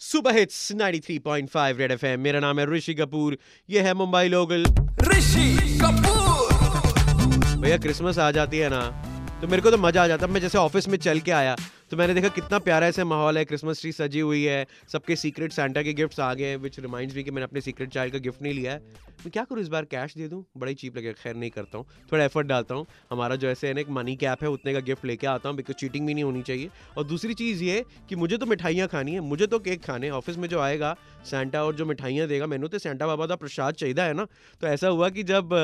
Super hits 93.5 red FM मेरा नाम है ऋषि कपूर ये है मुंबई लोकल। ऋषि कपूर। भैया क्रिसमस आ जाती है ना तो मेरे को तो मज़ा आ जाता मैं जैसे ऑफ़िस में चल के आया तो मैंने देखा कितना प्यारा ऐसा माहौल है क्रिसमस ट्री सजी हुई है, सबके सीक्रेट सेंटा के गिफ्ट्स आ गए विच रिमाइंड्स मी कि मैंने अपने सीक्रेट चाइल्ड का गिफ्ट नहीं लिया है। मैं क्या करूँ इस बार कैश दे दूँ? बड़ा ही चीप लगेगा, खैर नहीं करता हूँ। थोड़ा एफर्ट डालता हूँ। हमारा जो ऐसे है ना, एक मनी कैप है, उतने का गिफ्ट लेके आता हूँ बिकॉज़ चीटिंग भी नहीं होनी चाहिए। और दूसरी चीज़ ये कि मुझे तो मिठाइयाँ खानी है, मुझे तो केक खाने ऑफ़िस में जो आएगा सेंटा और जो मिठाइयाँ देगा, मैंने तो सेंटा बाबा का प्रसाद चाहिए है ना। तो ऐसा हुआ कि जब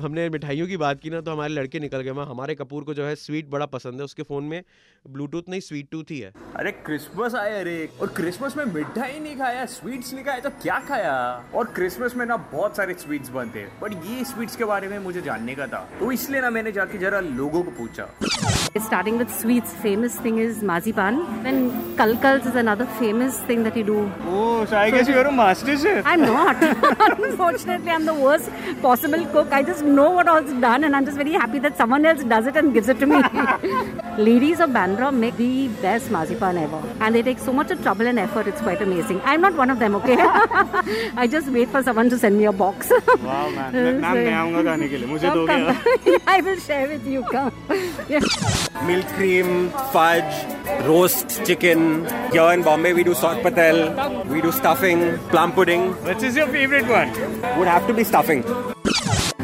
हमने मिठाइयों की बात की ना तो हमारे लड़के निकल गए। हमारे कपूर को जो है स्वीट बड़ा पसंद है, उसके फ़ोन में ब्लूटूथ नहीं स्वीट टूथ ही है अरे क्रिसमस आया रे और क्रिसमस में मिठाई नहीं खाया स्वीट्स नहीं खाया तो क्या खाया और क्रिसमस में ना बहुत सारे स्वीट्स बनते हैं बट ये स्वीट्स के बारे में मुझे जानने का था तो इसलिए ना मैंने जाके जरा लोगों को पूछा Starting with sweets, famous thing is mazipan. Then kalkals is another famous thing that you do. Oh, so I guess you're a master chef. I'm not. Unfortunately, I'm the worst possible cook. I just know what all's done, and I'm just very happy that someone else does it and gives it to me. Ladies of Bandra make the best mazipan ever. And they take so much trouble and effort, it's quite amazing. I'm not one of them, okay? I just wait for someone to send me a box. wow, man. Oh, come, I will share with you. Come. yeah. Milk cream, fudge, roast chicken. Here in Bombay, we do salt patel, we do stuffing, plum pudding. Which is your favorite one? Would have to be stuffing.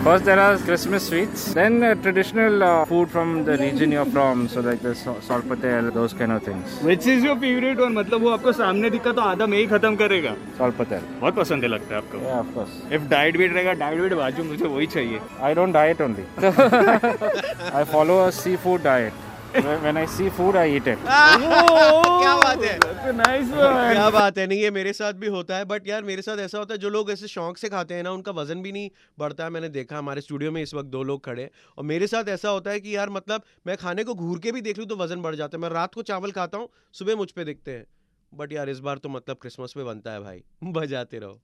First, there are Christmas sweets. Then, uh, traditional uh, food from the region you're from. So, like the sa- salt patel, those kind of things. Which is your favorite one? मतलब वो आपको सामने दिखा तो आधा में ही खत्म करेगा Salt patel. बहुत पसंद है लगता है आपको Yeah, of course. If diet भी रहेगा diet भी बाजू मुझे वही चाहिए I don't diet only. I follow a seafood diet. When I see food, I eat it. क्या बात है? नाइस क्या बात है? नहीं ये मेरे साथ भी होता है बट यार मेरे साथ ऐसा होता है जो लोग ऐसे शौक से खाते हैं ना उनका वज़न भी नहीं बढ़ता है मैंने देखा हमारे स्टूडियो में इस वक्त दो लोग खड़े हैं। और मेरे साथ ऐसा होता है कि यार मतलब मैं खाने को घूर के भी देख लूँ तो वज़न बढ़ जाता है। मैं रात को चावल खाता हूँ सुबह मुझ पे दिखते हैं। बट यार इस बार तो मतलब क्रिसमस पे बनता है भाई बजाते रहो।